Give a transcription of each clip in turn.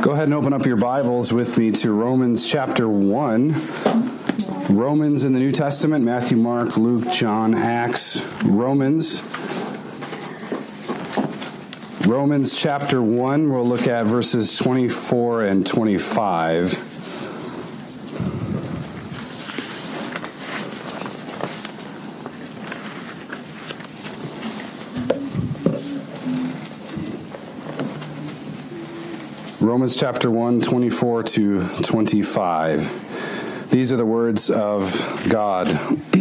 Go ahead and open up your Bibles with me to Romans chapter 1. Romans in the New Testament Matthew, Mark, Luke, John, Acts, Romans. Romans chapter 1, we'll look at verses 24 and 25. Romans chapter 1, 24 to 25. These are the words of God.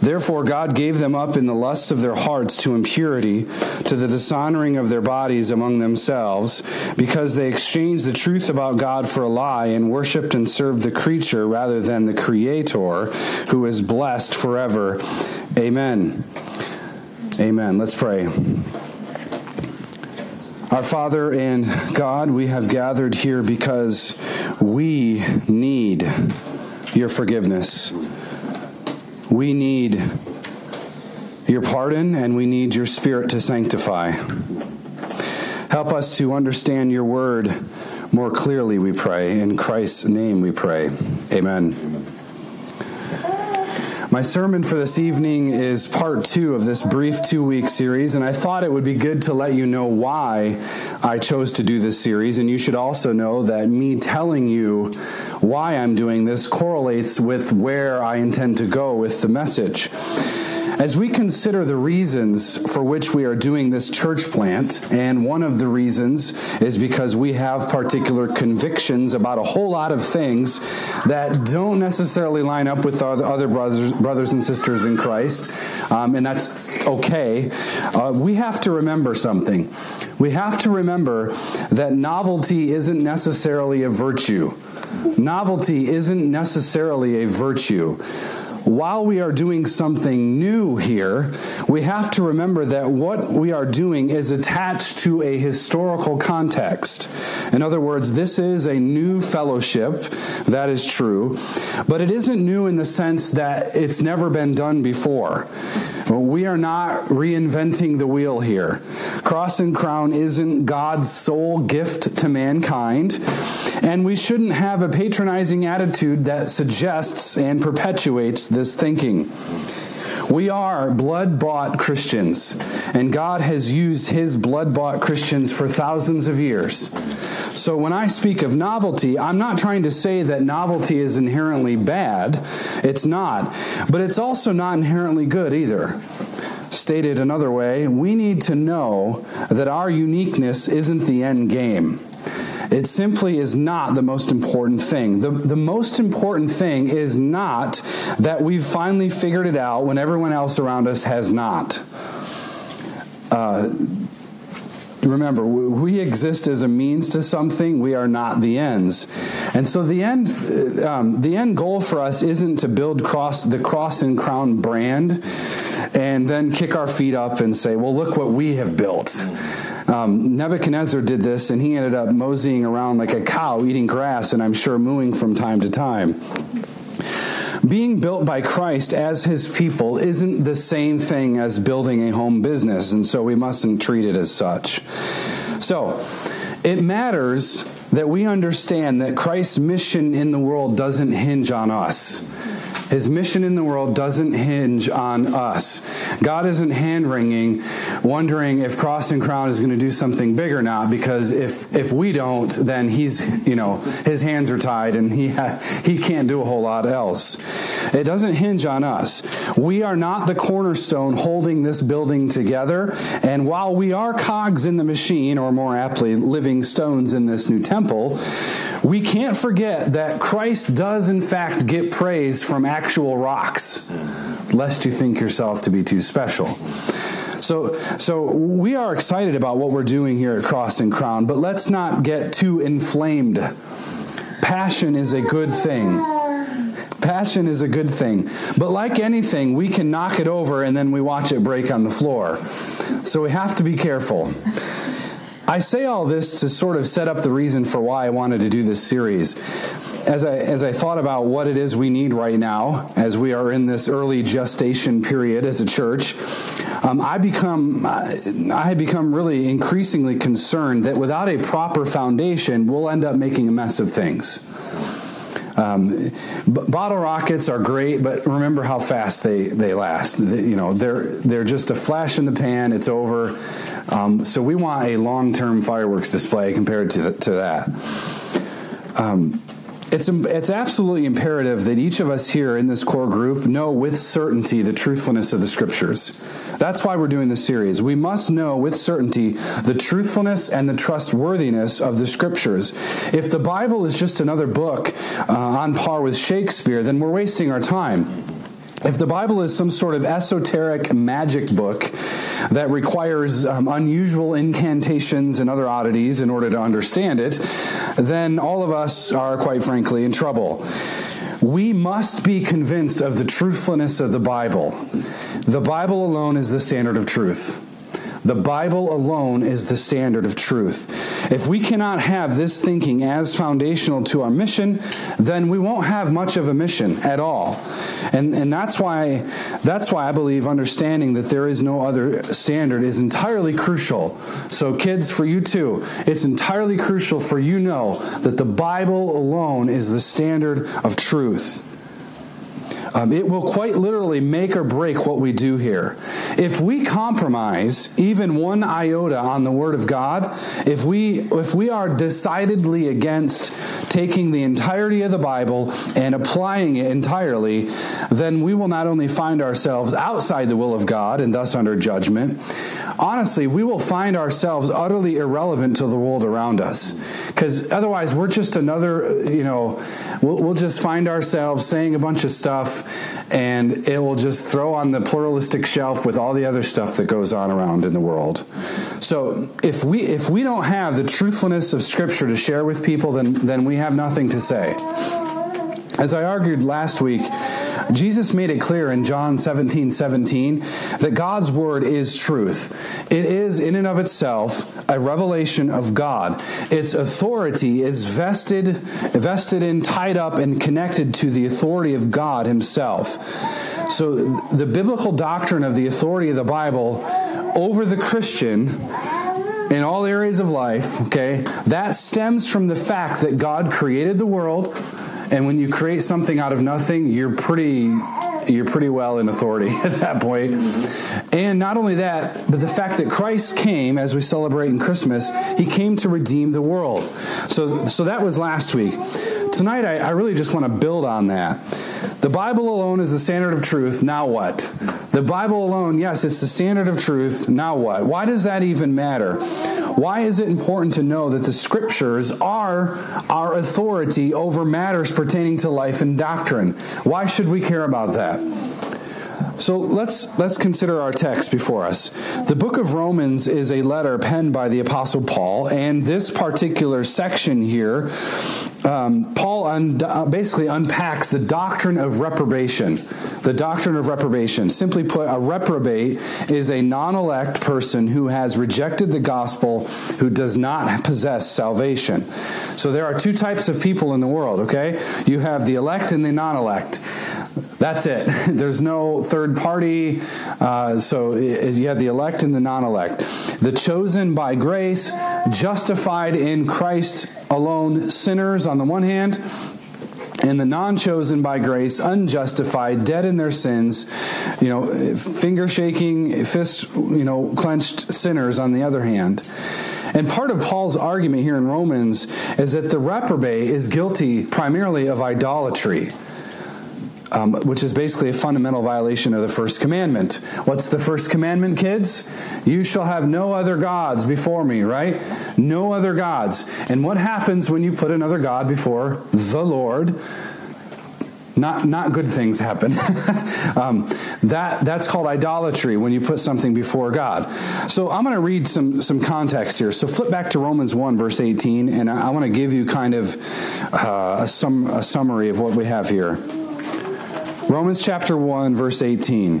Therefore, God gave them up in the lusts of their hearts to impurity, to the dishonoring of their bodies among themselves, because they exchanged the truth about God for a lie and worshiped and served the creature rather than the Creator, who is blessed forever. Amen. Amen. Let's pray. Our Father and God, we have gathered here because we need your forgiveness. We need your pardon and we need your Spirit to sanctify. Help us to understand your word more clearly, we pray. In Christ's name we pray. Amen. Amen. My sermon for this evening is part two of this brief two week series, and I thought it would be good to let you know why I chose to do this series. And you should also know that me telling you why I'm doing this correlates with where I intend to go with the message. As we consider the reasons for which we are doing this church plant, and one of the reasons is because we have particular convictions about a whole lot of things that don't necessarily line up with other brothers, brothers and sisters in Christ, um, and that's okay. Uh, we have to remember something. We have to remember that novelty isn't necessarily a virtue. Novelty isn't necessarily a virtue while we are doing something new here, we have to remember that what we are doing is attached to a historical context. In other words, this is a new fellowship, that is true, but it isn't new in the sense that it's never been done before. We are not reinventing the wheel here. Cross and crown isn't God's sole gift to mankind, and we shouldn't have a patronizing attitude that suggests and perpetuates this thinking. We are blood bought Christians, and God has used his blood bought Christians for thousands of years. So when I speak of novelty, I'm not trying to say that novelty is inherently bad. It's not. But it's also not inherently good either. Stated another way, we need to know that our uniqueness isn't the end game. It simply is not the most important thing. The, the most important thing is not that we've finally figured it out when everyone else around us has not. Uh, remember, we exist as a means to something. We are not the ends, and so the end, um, the end goal for us isn't to build cross the cross and crown brand, and then kick our feet up and say, "Well, look what we have built." Um, Nebuchadnezzar did this, and he ended up moseying around like a cow, eating grass, and I'm sure mooing from time to time. Being built by Christ as his people isn't the same thing as building a home business, and so we mustn't treat it as such. So, it matters that we understand that Christ's mission in the world doesn't hinge on us. His mission in the world doesn't hinge on us. God isn't hand wringing, wondering if Cross and Crown is going to do something big or not, because if, if we don't, then he's, you know, his hands are tied and he, ha- he can't do a whole lot else. It doesn't hinge on us. We are not the cornerstone holding this building together. And while we are cogs in the machine, or more aptly, living stones in this new temple, we can't forget that Christ does, in fact, get praise from actual rocks, lest you think yourself to be too special. So, so we are excited about what we're doing here at Cross and Crown, but let's not get too inflamed. Passion is a good thing. Passion is a good thing. But like anything, we can knock it over and then we watch it break on the floor. So we have to be careful. I say all this to sort of set up the reason for why I wanted to do this series. As I, as I thought about what it is we need right now, as we are in this early gestation period as a church, um, I become I had become really increasingly concerned that without a proper foundation, we'll end up making a mess of things. Um, bottle rockets are great, but remember how fast they, they last. You know, they're they're just a flash in the pan. It's over. Um, so we want a long term fireworks display compared to the, to that. Um, it's, it's absolutely imperative that each of us here in this core group know with certainty the truthfulness of the scriptures. That's why we're doing this series. We must know with certainty the truthfulness and the trustworthiness of the scriptures. If the Bible is just another book uh, on par with Shakespeare, then we're wasting our time. If the Bible is some sort of esoteric magic book that requires um, unusual incantations and other oddities in order to understand it, then all of us are, quite frankly, in trouble. We must be convinced of the truthfulness of the Bible. The Bible alone is the standard of truth. The Bible alone is the standard of truth. If we cannot have this thinking as foundational to our mission, then we won't have much of a mission at all. And, and that's why that's why I believe understanding that there is no other standard is entirely crucial. So kids, for you too, it's entirely crucial for you know that the Bible alone is the standard of truth. Um, it will quite literally make or break what we do here. If we compromise even one iota on the Word of God, if we if we are decidedly against taking the entirety of the Bible and applying it entirely, then we will not only find ourselves outside the will of God and thus under judgment. Honestly, we will find ourselves utterly irrelevant to the world around us. Because otherwise, we're just another, you know, we'll, we'll just find ourselves saying a bunch of stuff and it will just throw on the pluralistic shelf with all the other stuff that goes on around in the world. So if we if we don't have the truthfulness of Scripture to share with people, then then we have nothing to say. As I argued last week, Jesus made it clear in John 17 17 that God's word is truth. It is, in and of itself, a revelation of God. Its authority is vested, vested in, tied up, and connected to the authority of God Himself. So, the biblical doctrine of the authority of the Bible over the Christian in all areas of life, okay, that stems from the fact that God created the world and when you create something out of nothing, you're pretty you're pretty well in authority at that point. And not only that, but the fact that Christ came as we celebrate in Christmas, he came to redeem the world. So so that was last week. Tonight I, I really just want to build on that. The Bible alone is the standard of truth. Now what? The Bible alone, yes, it's the standard of truth. Now what? Why does that even matter? Why is it important to know that the scriptures are our authority over matters pertaining to life and doctrine? Why should we care about that? So let's let's consider our text before us. The book of Romans is a letter penned by the apostle Paul, and this particular section here, um, Paul un- uh, basically unpacks the doctrine of reprobation. The doctrine of reprobation. Simply put, a reprobate is a non-elect person who has rejected the gospel, who does not possess salvation. So there are two types of people in the world. Okay, you have the elect and the non-elect. That's it. There's no third party. Uh, so you have the elect and the non elect. The chosen by grace, justified in Christ alone sinners on the one hand, and the non-chosen by grace unjustified dead in their sins you know finger shaking fist, you know clenched sinners on the other hand and part of Paul's argument here in Romans is that the reprobate is guilty primarily of idolatry um, which is basically a fundamental violation of the first commandment. What's the first commandment, kids? You shall have no other gods before me, right? No other gods. And what happens when you put another God before the Lord? Not, not good things happen. um, that, that's called idolatry when you put something before God. So I'm going to read some, some context here. So flip back to Romans 1, verse 18, and I, I want to give you kind of uh, a, sum, a summary of what we have here. Romans chapter 1, verse 18.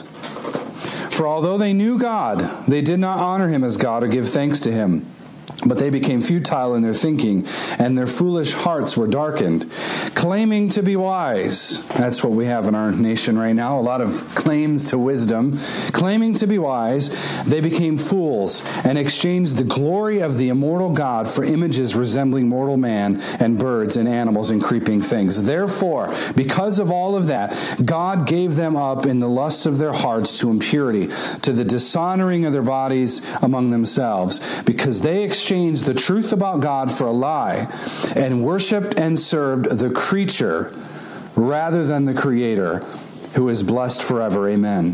For although they knew God, they did not honor him as God or give thanks to him. But they became futile in their thinking, and their foolish hearts were darkened. Claiming to be wise, that's what we have in our nation right now, a lot of claims to wisdom. Claiming to be wise, they became fools and exchanged the glory of the immortal God for images resembling mortal man and birds and animals and creeping things. Therefore, because of all of that, God gave them up in the lusts of their hearts to impurity, to the dishonoring of their bodies among themselves, because they exchanged the truth about God for a lie and worshiped and served the creature rather than the creator who is blessed forever. Amen.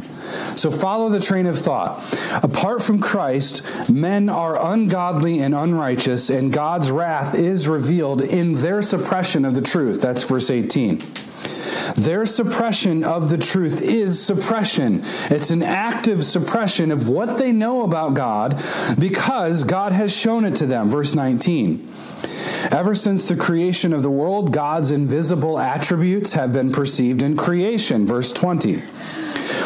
So follow the train of thought. Apart from Christ, men are ungodly and unrighteous, and God's wrath is revealed in their suppression of the truth. That's verse 18. Their suppression of the truth is suppression. It's an active suppression of what they know about God because God has shown it to them. Verse 19. Ever since the creation of the world, God's invisible attributes have been perceived in creation. Verse 20.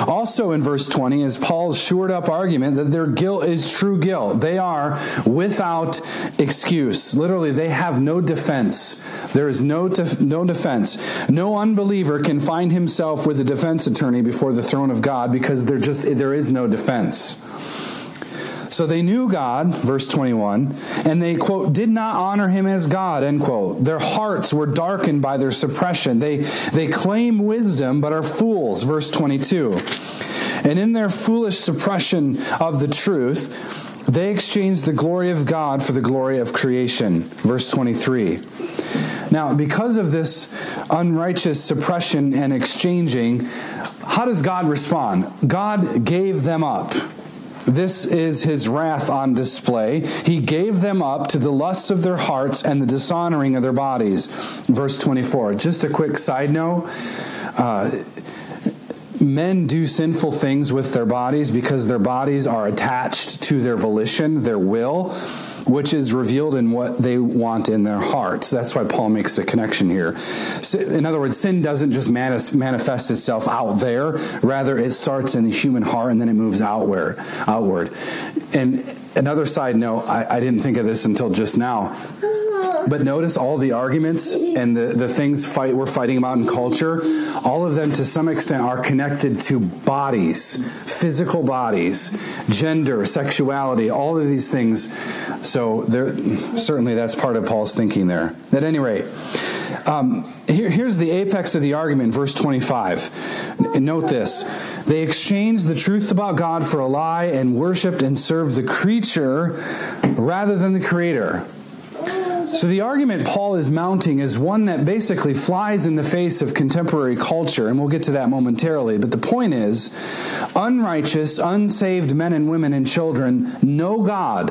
Also in verse 20 is Paul's shored up argument that their guilt is true guilt. They are without excuse. Literally, they have no defense. There is no, def- no defense. No unbeliever can find himself with a defense attorney before the throne of God because there just there is no defense. So they knew God, verse 21, and they, quote, did not honor him as God, end quote. Their hearts were darkened by their suppression. They, they claim wisdom, but are fools, verse 22. And in their foolish suppression of the truth, they exchanged the glory of God for the glory of creation, verse 23. Now, because of this unrighteous suppression and exchanging, how does God respond? God gave them up. This is his wrath on display. He gave them up to the lusts of their hearts and the dishonoring of their bodies. Verse 24. Just a quick side note. Uh, men do sinful things with their bodies because their bodies are attached to their volition, their will which is revealed in what they want in their hearts. That's why Paul makes the connection here. In other words, sin doesn't just manifest itself out there, rather it starts in the human heart and then it moves outward. Outward. And another side note, I, I didn't think of this until just now. But notice all the arguments and the, the things fight we're fighting about in culture, all of them to some extent are connected to bodies, physical bodies, gender, sexuality, all of these things. So there, certainly that's part of Paul's thinking there. At any rate, um, here, here's the apex of the argument, verse 25. Note this. They exchanged the truth about God for a lie and worshiped and served the creature rather than the creator. So, the argument Paul is mounting is one that basically flies in the face of contemporary culture, and we'll get to that momentarily. But the point is unrighteous, unsaved men and women and children know God,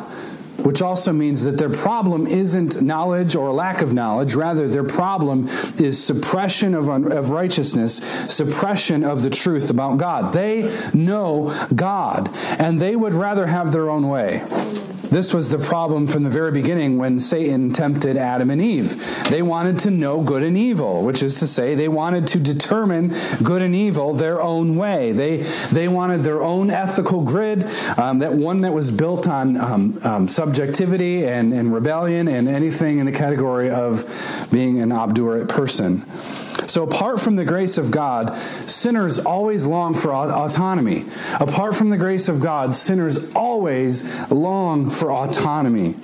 which also means that their problem isn't knowledge or lack of knowledge. Rather, their problem is suppression of, of righteousness, suppression of the truth about God. They know God, and they would rather have their own way. This was the problem from the very beginning when Satan tempted Adam and Eve. They wanted to know good and evil, which is to say, they wanted to determine good and evil their own way. They, they wanted their own ethical grid, um, that one that was built on um, um, subjectivity and, and rebellion and anything in the category of being an obdurate person. So, apart from the grace of God, sinners always long for autonomy. Apart from the grace of God, sinners always long for autonomy.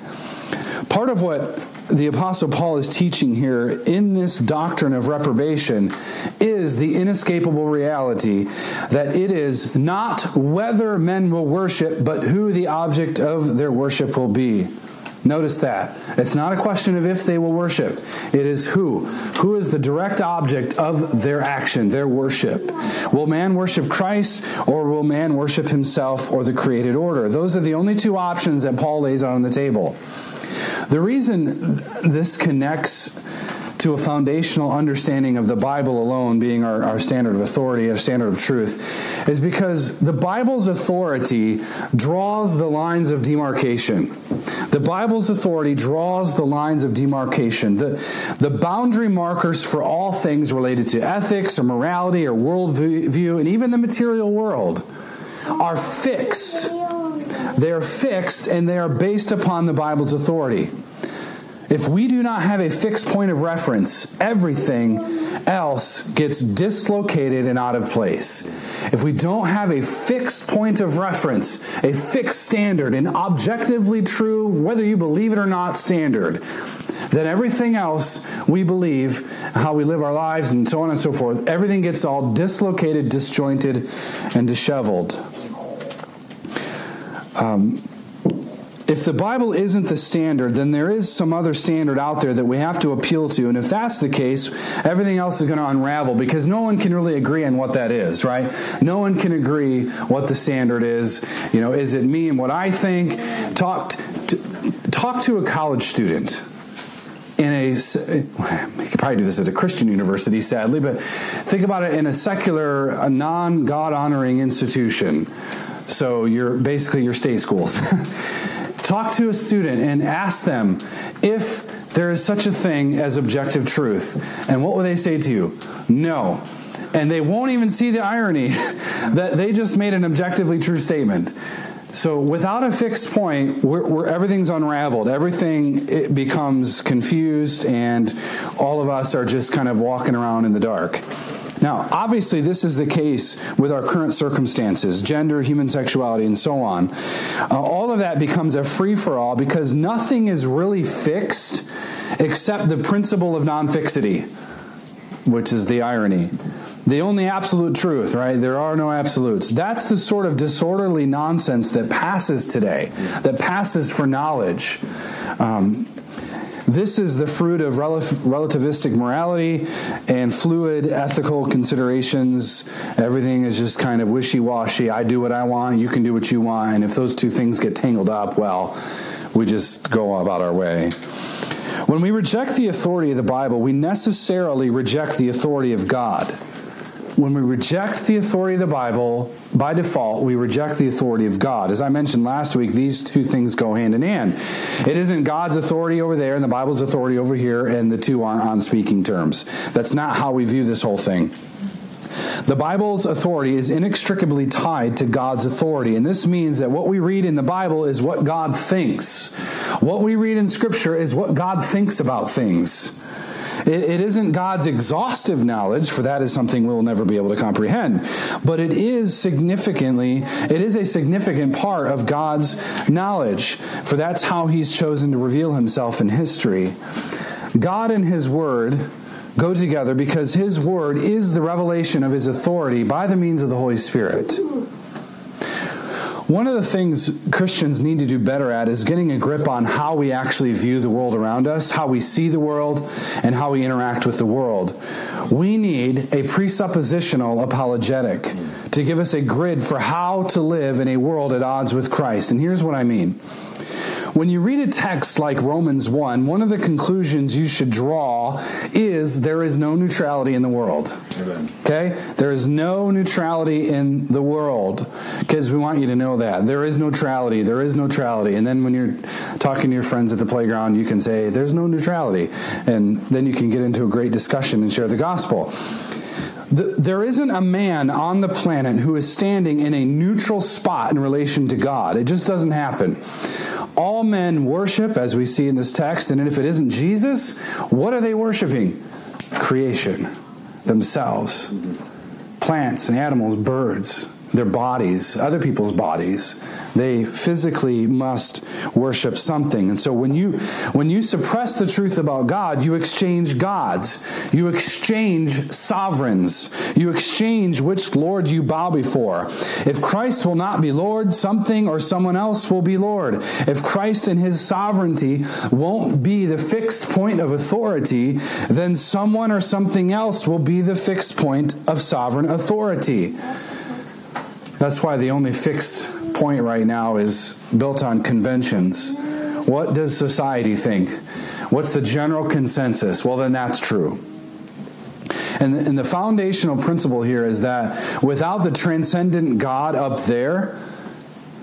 Part of what the Apostle Paul is teaching here in this doctrine of reprobation is the inescapable reality that it is not whether men will worship, but who the object of their worship will be. Notice that. It's not a question of if they will worship. It is who. Who is the direct object of their action, their worship? Will man worship Christ or will man worship himself or the created order? Those are the only two options that Paul lays on the table. The reason this connects to a foundational understanding of the Bible alone being our, our standard of authority, our standard of truth, is because the Bible's authority draws the lines of demarcation. The Bible's authority draws the lines of demarcation, the, the boundary markers for all things related to ethics or morality or worldview and even the material world are fixed. They are fixed and they are based upon the Bible's authority. If we do not have a fixed point of reference, everything else gets dislocated and out of place. If we don't have a fixed point of reference, a fixed standard, an objectively true, whether you believe it or not, standard, then everything else we believe, how we live our lives, and so on and so forth, everything gets all dislocated, disjointed, and disheveled. Um, if the Bible isn't the standard, then there is some other standard out there that we have to appeal to. And if that's the case, everything else is going to unravel because no one can really agree on what that is, right? No one can agree what the standard is. You know, is it me and what I think? Talk to, talk to a college student in a you could probably do this at a Christian university, sadly, but think about it in a secular, a non God honoring institution. So you're basically your state schools. Talk to a student and ask them if there is such a thing as objective truth. And what will they say to you? No. And they won't even see the irony that they just made an objectively true statement. So without a fixed point, where everything's unraveled, everything becomes confused, and all of us are just kind of walking around in the dark. Now, obviously, this is the case with our current circumstances gender, human sexuality, and so on. Uh, all of that becomes a free for all because nothing is really fixed except the principle of non fixity, which is the irony. The only absolute truth, right? There are no absolutes. That's the sort of disorderly nonsense that passes today, that passes for knowledge. Um, this is the fruit of rel- relativistic morality and fluid ethical considerations. Everything is just kind of wishy washy. I do what I want, you can do what you want. And if those two things get tangled up, well, we just go about our way. When we reject the authority of the Bible, we necessarily reject the authority of God when we reject the authority of the Bible, by default, we reject the authority of God. As I mentioned last week, these two things go hand in hand. It isn't God's authority over there and the Bible's authority over here, and the two aren't on speaking terms. That's not how we view this whole thing. The Bible's authority is inextricably tied to God's authority, and this means that what we read in the Bible is what God thinks. What we read in Scripture is what God thinks about things. It, it isn't God's exhaustive knowledge, for that is something we'll never be able to comprehend. But it is significantly, it is a significant part of God's knowledge, for that's how He's chosen to reveal Himself in history. God and His Word go together because His Word is the revelation of His authority by the means of the Holy Spirit. One of the things Christians need to do better at is getting a grip on how we actually view the world around us, how we see the world, and how we interact with the world. We need a presuppositional apologetic to give us a grid for how to live in a world at odds with Christ. And here's what I mean. When you read a text like Romans 1, one of the conclusions you should draw is there is no neutrality in the world. Amen. Okay? There is no neutrality in the world. Kids, we want you to know that. There is neutrality. There is neutrality. And then when you're talking to your friends at the playground, you can say, there's no neutrality. And then you can get into a great discussion and share the gospel. there isn't a man on the planet who is standing in a neutral spot in relation to God. It just doesn't happen all men worship, as we see in this text. And if it isn't Jesus, what are they worshiping? Creation, themselves, plants, and animals, birds. Their bodies, other people's bodies. They physically must worship something. And so when you when you suppress the truth about God, you exchange gods. You exchange sovereigns. You exchange which Lord you bow before. If Christ will not be Lord, something or someone else will be Lord. If Christ and his sovereignty won't be the fixed point of authority, then someone or something else will be the fixed point of sovereign authority. That's why the only fixed point right now is built on conventions. What does society think? What's the general consensus? Well, then that's true. And the, foundational principle here is that without the transcendent God up there,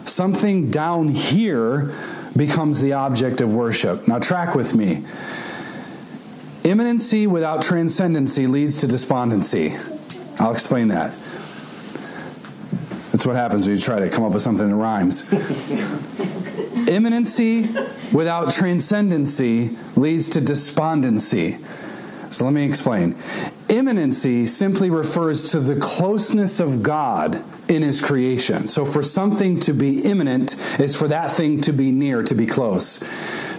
something down here becomes the object of worship. Now, track with me. Immanency without transcendency leads to despondency. I'll explain that. That's what happens when you try to come up with something that rhymes. Immanency without transcendency leads to despondency. So let me explain. Immanency simply refers to the closeness of God in his creation. So for something to be immanent is for that thing to be near, to be close.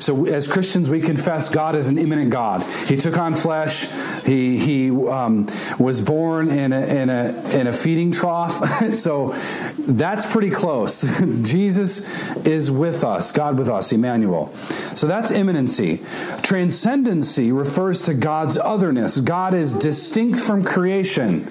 So as Christians, we confess God is an immanent God. He took on flesh. He he um, was born in a in a in a feeding trough. so that's pretty close. Jesus is with us. God with us. Emmanuel. So that's immanency. Transcendency refers to God's otherness. God is distinct from creation.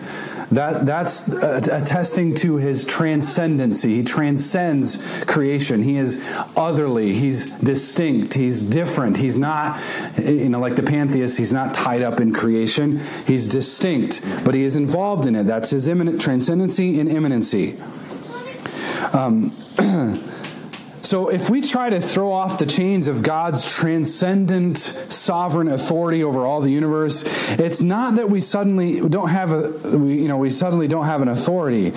That, that's attesting to his transcendency. He transcends creation. He is otherly. He's distinct. He's different. He's not, you know, like the pantheist, he's not tied up in creation. He's distinct, but he is involved in it. That's his immanent transcendency and immanency. Um, So if we try to throw off the chains of God's transcendent sovereign authority over all the universe, it's not that we suddenly don't have a we, you know we suddenly don't have an authority.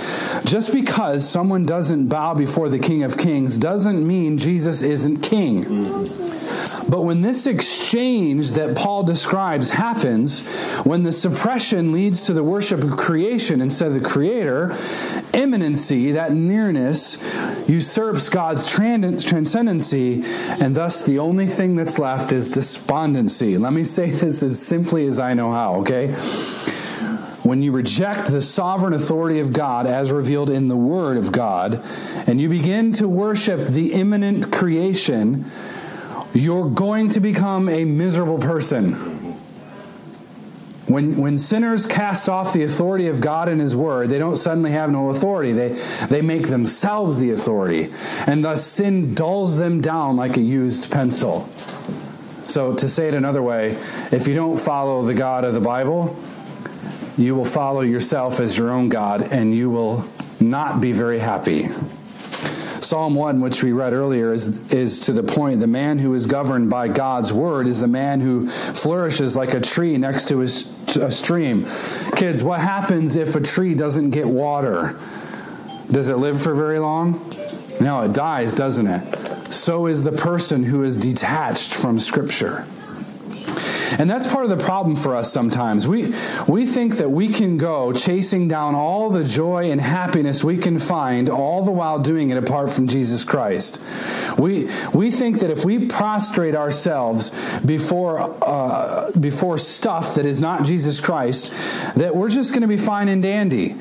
Just because someone doesn't bow before the King of Kings doesn't mean Jesus isn't king. Mm-hmm. But when this exchange that Paul describes happens, when the suppression leads to the worship of creation instead of the creator, immanency, that nearness, usurps God's transcendency, and thus the only thing that's left is despondency. Let me say this as simply as I know how, okay? When you reject the sovereign authority of God as revealed in the Word of God, and you begin to worship the immanent creation, you're going to become a miserable person. When, when sinners cast off the authority of God and His Word, they don't suddenly have no authority. They, they make themselves the authority. And thus sin dulls them down like a used pencil. So, to say it another way, if you don't follow the God of the Bible, you will follow yourself as your own God and you will not be very happy. Psalm 1, which we read earlier, is, is to the point the man who is governed by God's word is the man who flourishes like a tree next to his, a stream. Kids, what happens if a tree doesn't get water? Does it live for very long? No, it dies, doesn't it? So is the person who is detached from Scripture. And that's part of the problem for us sometimes. We, we think that we can go chasing down all the joy and happiness we can find, all the while doing it apart from Jesus Christ. We, we think that if we prostrate ourselves before, uh, before stuff that is not Jesus Christ, that we're just going to be fine and dandy.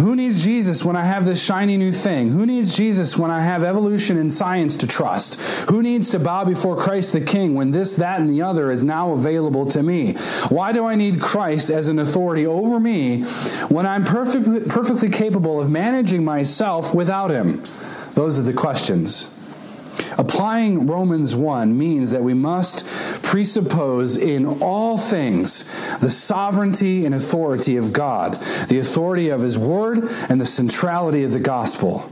Who needs Jesus when I have this shiny new thing? Who needs Jesus when I have evolution and science to trust? Who needs to bow before Christ the King when this, that, and the other is now available to me? Why do I need Christ as an authority over me when I'm perfect, perfectly capable of managing myself without Him? Those are the questions. Applying Romans 1 means that we must presuppose in all things the sovereignty and authority of God, the authority of His Word, and the centrality of the gospel.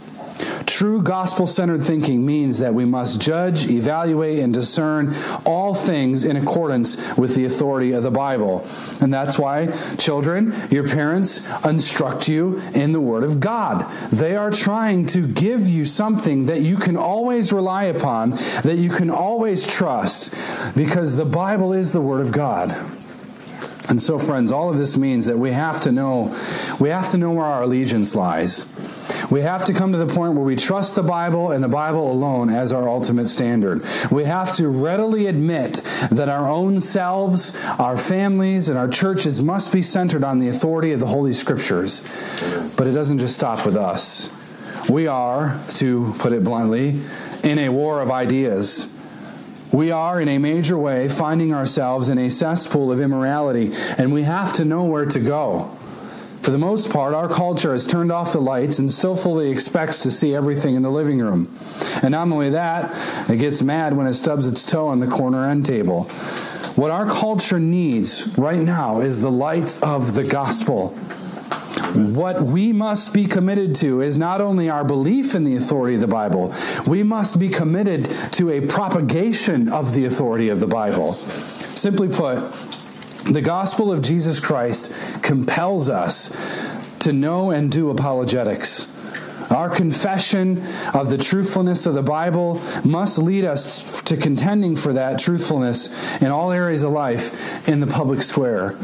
True gospel centered thinking means that we must judge, evaluate, and discern all things in accordance with the authority of the Bible. And that's why, children, your parents instruct you in the Word of God. They are trying to give you something that you can always rely upon, that you can always trust, because the Bible is the Word of God. And so, friends, all of this means that we have to know, we have to know where our allegiance lies. We have to come to the point where we trust the Bible and the Bible alone as our ultimate standard. We have to readily admit that our own selves, our families, and our churches must be centered on the authority of the Holy Scriptures. But it doesn't just stop with us. We are, to put it bluntly, in a war of ideas. We are, in a major way, finding ourselves in a cesspool of immorality, and we have to know where to go. For the most part, our culture has turned off the lights and still fully expects to see everything in the living room. And not only that, it gets mad when it stubs its toe on the corner end table. What our culture needs right now is the light of the gospel. What we must be committed to is not only our belief in the authority of the Bible, we must be committed to a propagation of the authority of the Bible. Simply put, the gospel of Jesus Christ compels us to know and do apologetics. Our confession of the truthfulness of the Bible must lead us to contending for that truthfulness in all areas of life in the public square.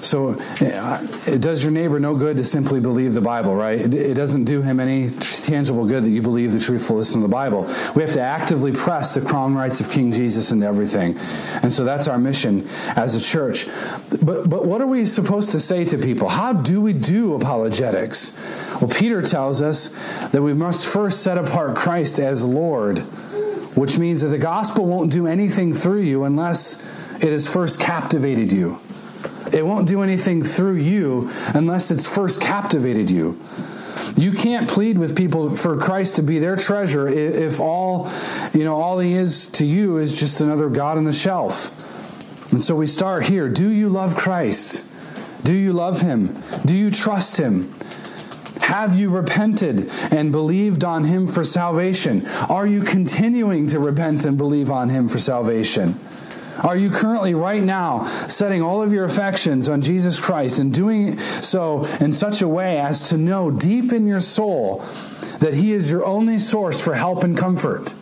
So uh, it does your neighbor no good to simply believe the Bible, right? It doesn't do him any tangible good that you believe the truthfulness in the Bible. We have to actively press the crown rights of King Jesus into everything. And so that's our mission as a church. But, but what are we supposed to say to people? How do we do apologetics? Well, Peter tells us that we must first set apart Christ as Lord, which means that the gospel won't do anything through you unless it has first captivated you. It won't do anything through you unless it's first captivated you. You can't plead with people for Christ to be their treasure if all, you know, all he is to you is just another God on the shelf. And so we start here. Do you love Christ? Do you love him? Do you trust him? Have you repented and believed on him for salvation? Are you continuing to repent and believe on him for salvation? Are you currently, right now, setting all of your affections on Jesus Christ and doing so in such a way as to know deep in your soul that He is your only source for help and comfort?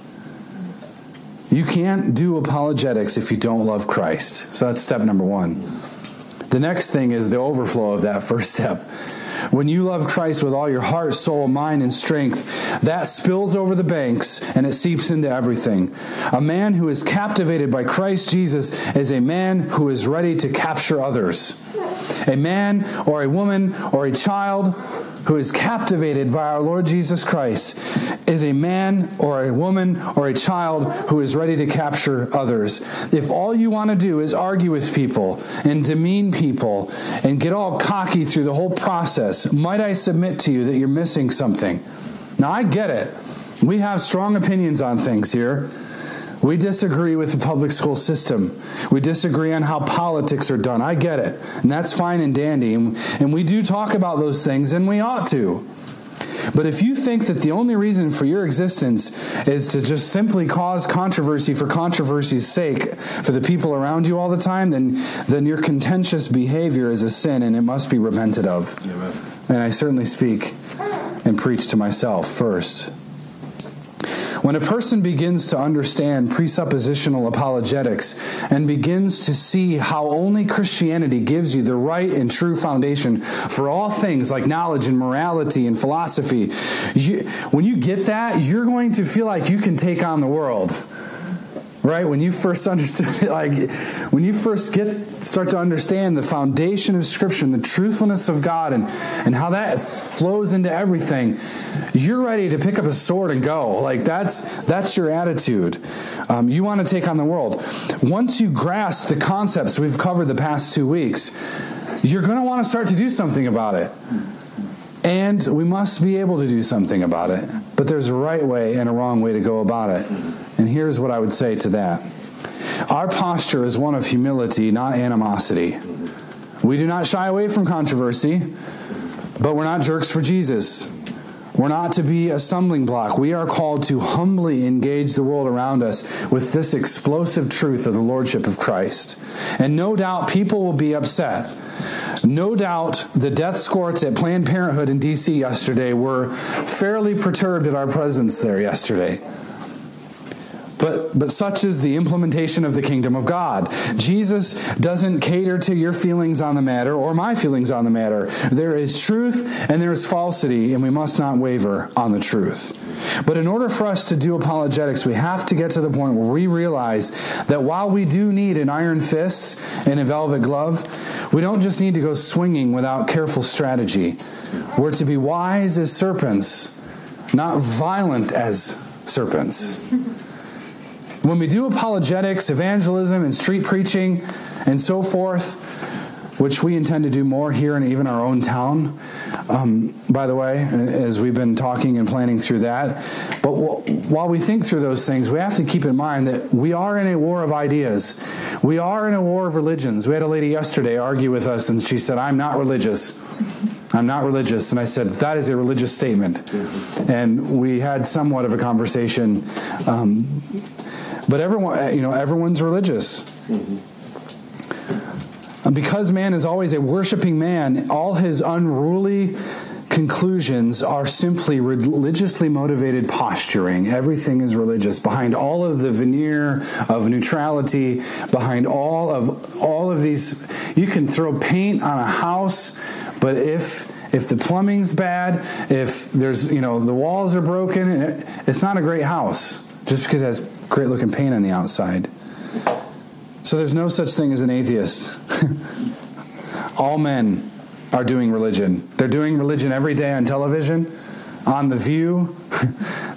You can't do apologetics if you don't love Christ. So that's step number one. The next thing is the overflow of that first step. When you love Christ with all your heart, soul, mind, and strength, that spills over the banks and it seeps into everything. A man who is captivated by Christ Jesus is a man who is ready to capture others. A man or a woman or a child who is captivated by our Lord Jesus Christ is a man or a woman or a child who is ready to capture others. If all you want to do is argue with people and demean people and get all cocky through the whole process, might I submit to you that you're missing something? Now, I get it. We have strong opinions on things here. We disagree with the public school system. We disagree on how politics are done. I get it. And that's fine and dandy. And we do talk about those things, and we ought to. But if you think that the only reason for your existence is to just simply cause controversy for controversy's sake for the people around you all the time, then, then your contentious behavior is a sin and it must be repented of. Amen. And I certainly speak and preach to myself first. When a person begins to understand presuppositional apologetics and begins to see how only Christianity gives you the right and true foundation for all things like knowledge and morality and philosophy, you, when you get that, you're going to feel like you can take on the world right? When you first understood it like when you first get start to understand the foundation of scripture and the truthfulness of god and and how that flows into everything you're ready to pick up a sword and go. Like that's that's your attitude um, you want to take on the world. Once you grasp the concepts we've covered the past two weeks you're going to want to start to do something about it and we must be able to do something about it. But there's a right way and a wrong way to go about it. And here's what I would say to that Our posture is one of humility, not animosity. We do not shy away from controversy, but we're not jerks for Jesus. We're not to be a stumbling block. We are called to humbly engage the world around us with this explosive truth of the Lordship of Christ. And no doubt people will be upset. No doubt the death squads at Planned Parenthood in D.C. yesterday were fairly perturbed at our presence there yesterday. But, but such is the implementation of the kingdom of God. Jesus doesn't cater to your feelings on the matter or my feelings on the matter. There is truth and there is falsity, and we must not waver on the truth. But in order for us to do apologetics, we have to get to the point where we realize that while we do need an iron fist and a velvet glove, we don't just need to go swinging without careful strategy. We're to be wise as serpents, not violent as serpents. When we do apologetics, evangelism, and street preaching, and so forth, which we intend to do more here in even our own town, um, by the way, as we've been talking and planning through that. But w- while we think through those things, we have to keep in mind that we are in a war of ideas. We are in a war of religions. We had a lady yesterday argue with us, and she said, I'm not religious. I'm not religious. And I said, that is a religious statement. And we had somewhat of a conversation. Um, but everyone, eh, you know, everyone's religious. Mm-hmm. Because man is always a worshiping man, all his unruly conclusions are simply religiously motivated posturing. Everything is religious. Behind all of the veneer of neutrality, behind all of all of these, you can throw paint on a house, but if if the plumbing's bad, if there's you know the walls are broken, eh, it's not a great house just because it has great looking paint on the outside. So there's no such thing as an atheist. All men are doing religion. They're doing religion every day on television, on The View.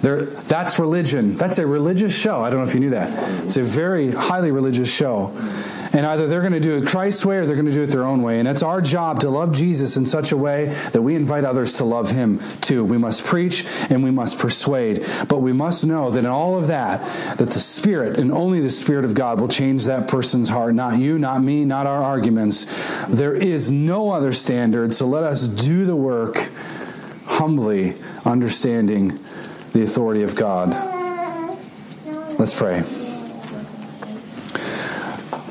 that's religion. That's a religious show. I don't know if you knew that. It's a very highly religious show. And either they're going to do it Christ's way or they're going to do it their own way. And it's our job to love Jesus in such a way that we invite others to love him too. We must preach and we must persuade. But we must know that in all of that, that the Spirit and only the Spirit of God will change that person's heart. Not you, not me, not our arguments. There is no other standard. So let us do the work humbly, understanding the authority of God. Let's pray.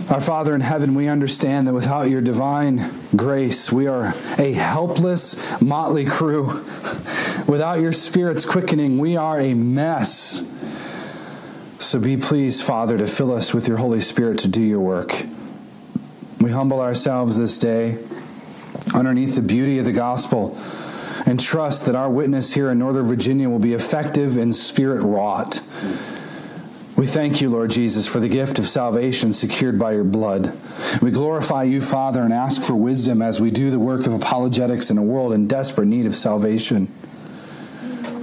Our Father in heaven, we understand that without your divine grace, we are a helpless motley crew. Without your Spirit's quickening, we are a mess. So be pleased, Father, to fill us with your Holy Spirit to do your work. We humble ourselves this day underneath the beauty of the gospel and trust that our witness here in Northern Virginia will be effective and spirit wrought. We thank you, Lord Jesus, for the gift of salvation secured by your blood. We glorify you, Father, and ask for wisdom as we do the work of apologetics in a world in desperate need of salvation.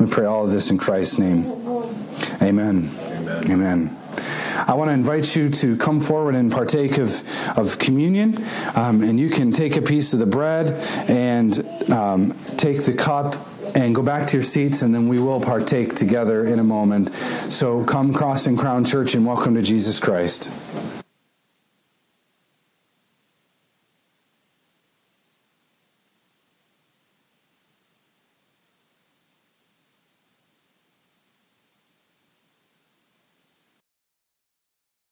We pray all of this in Christ's name. Amen. Amen. Amen. I want to invite you to come forward and partake of, of communion. Um, and you can take a piece of the bread and um, take the cup and go back to your seats, and then we will partake together in a moment. So come, Cross and Crown Church, and welcome to Jesus Christ.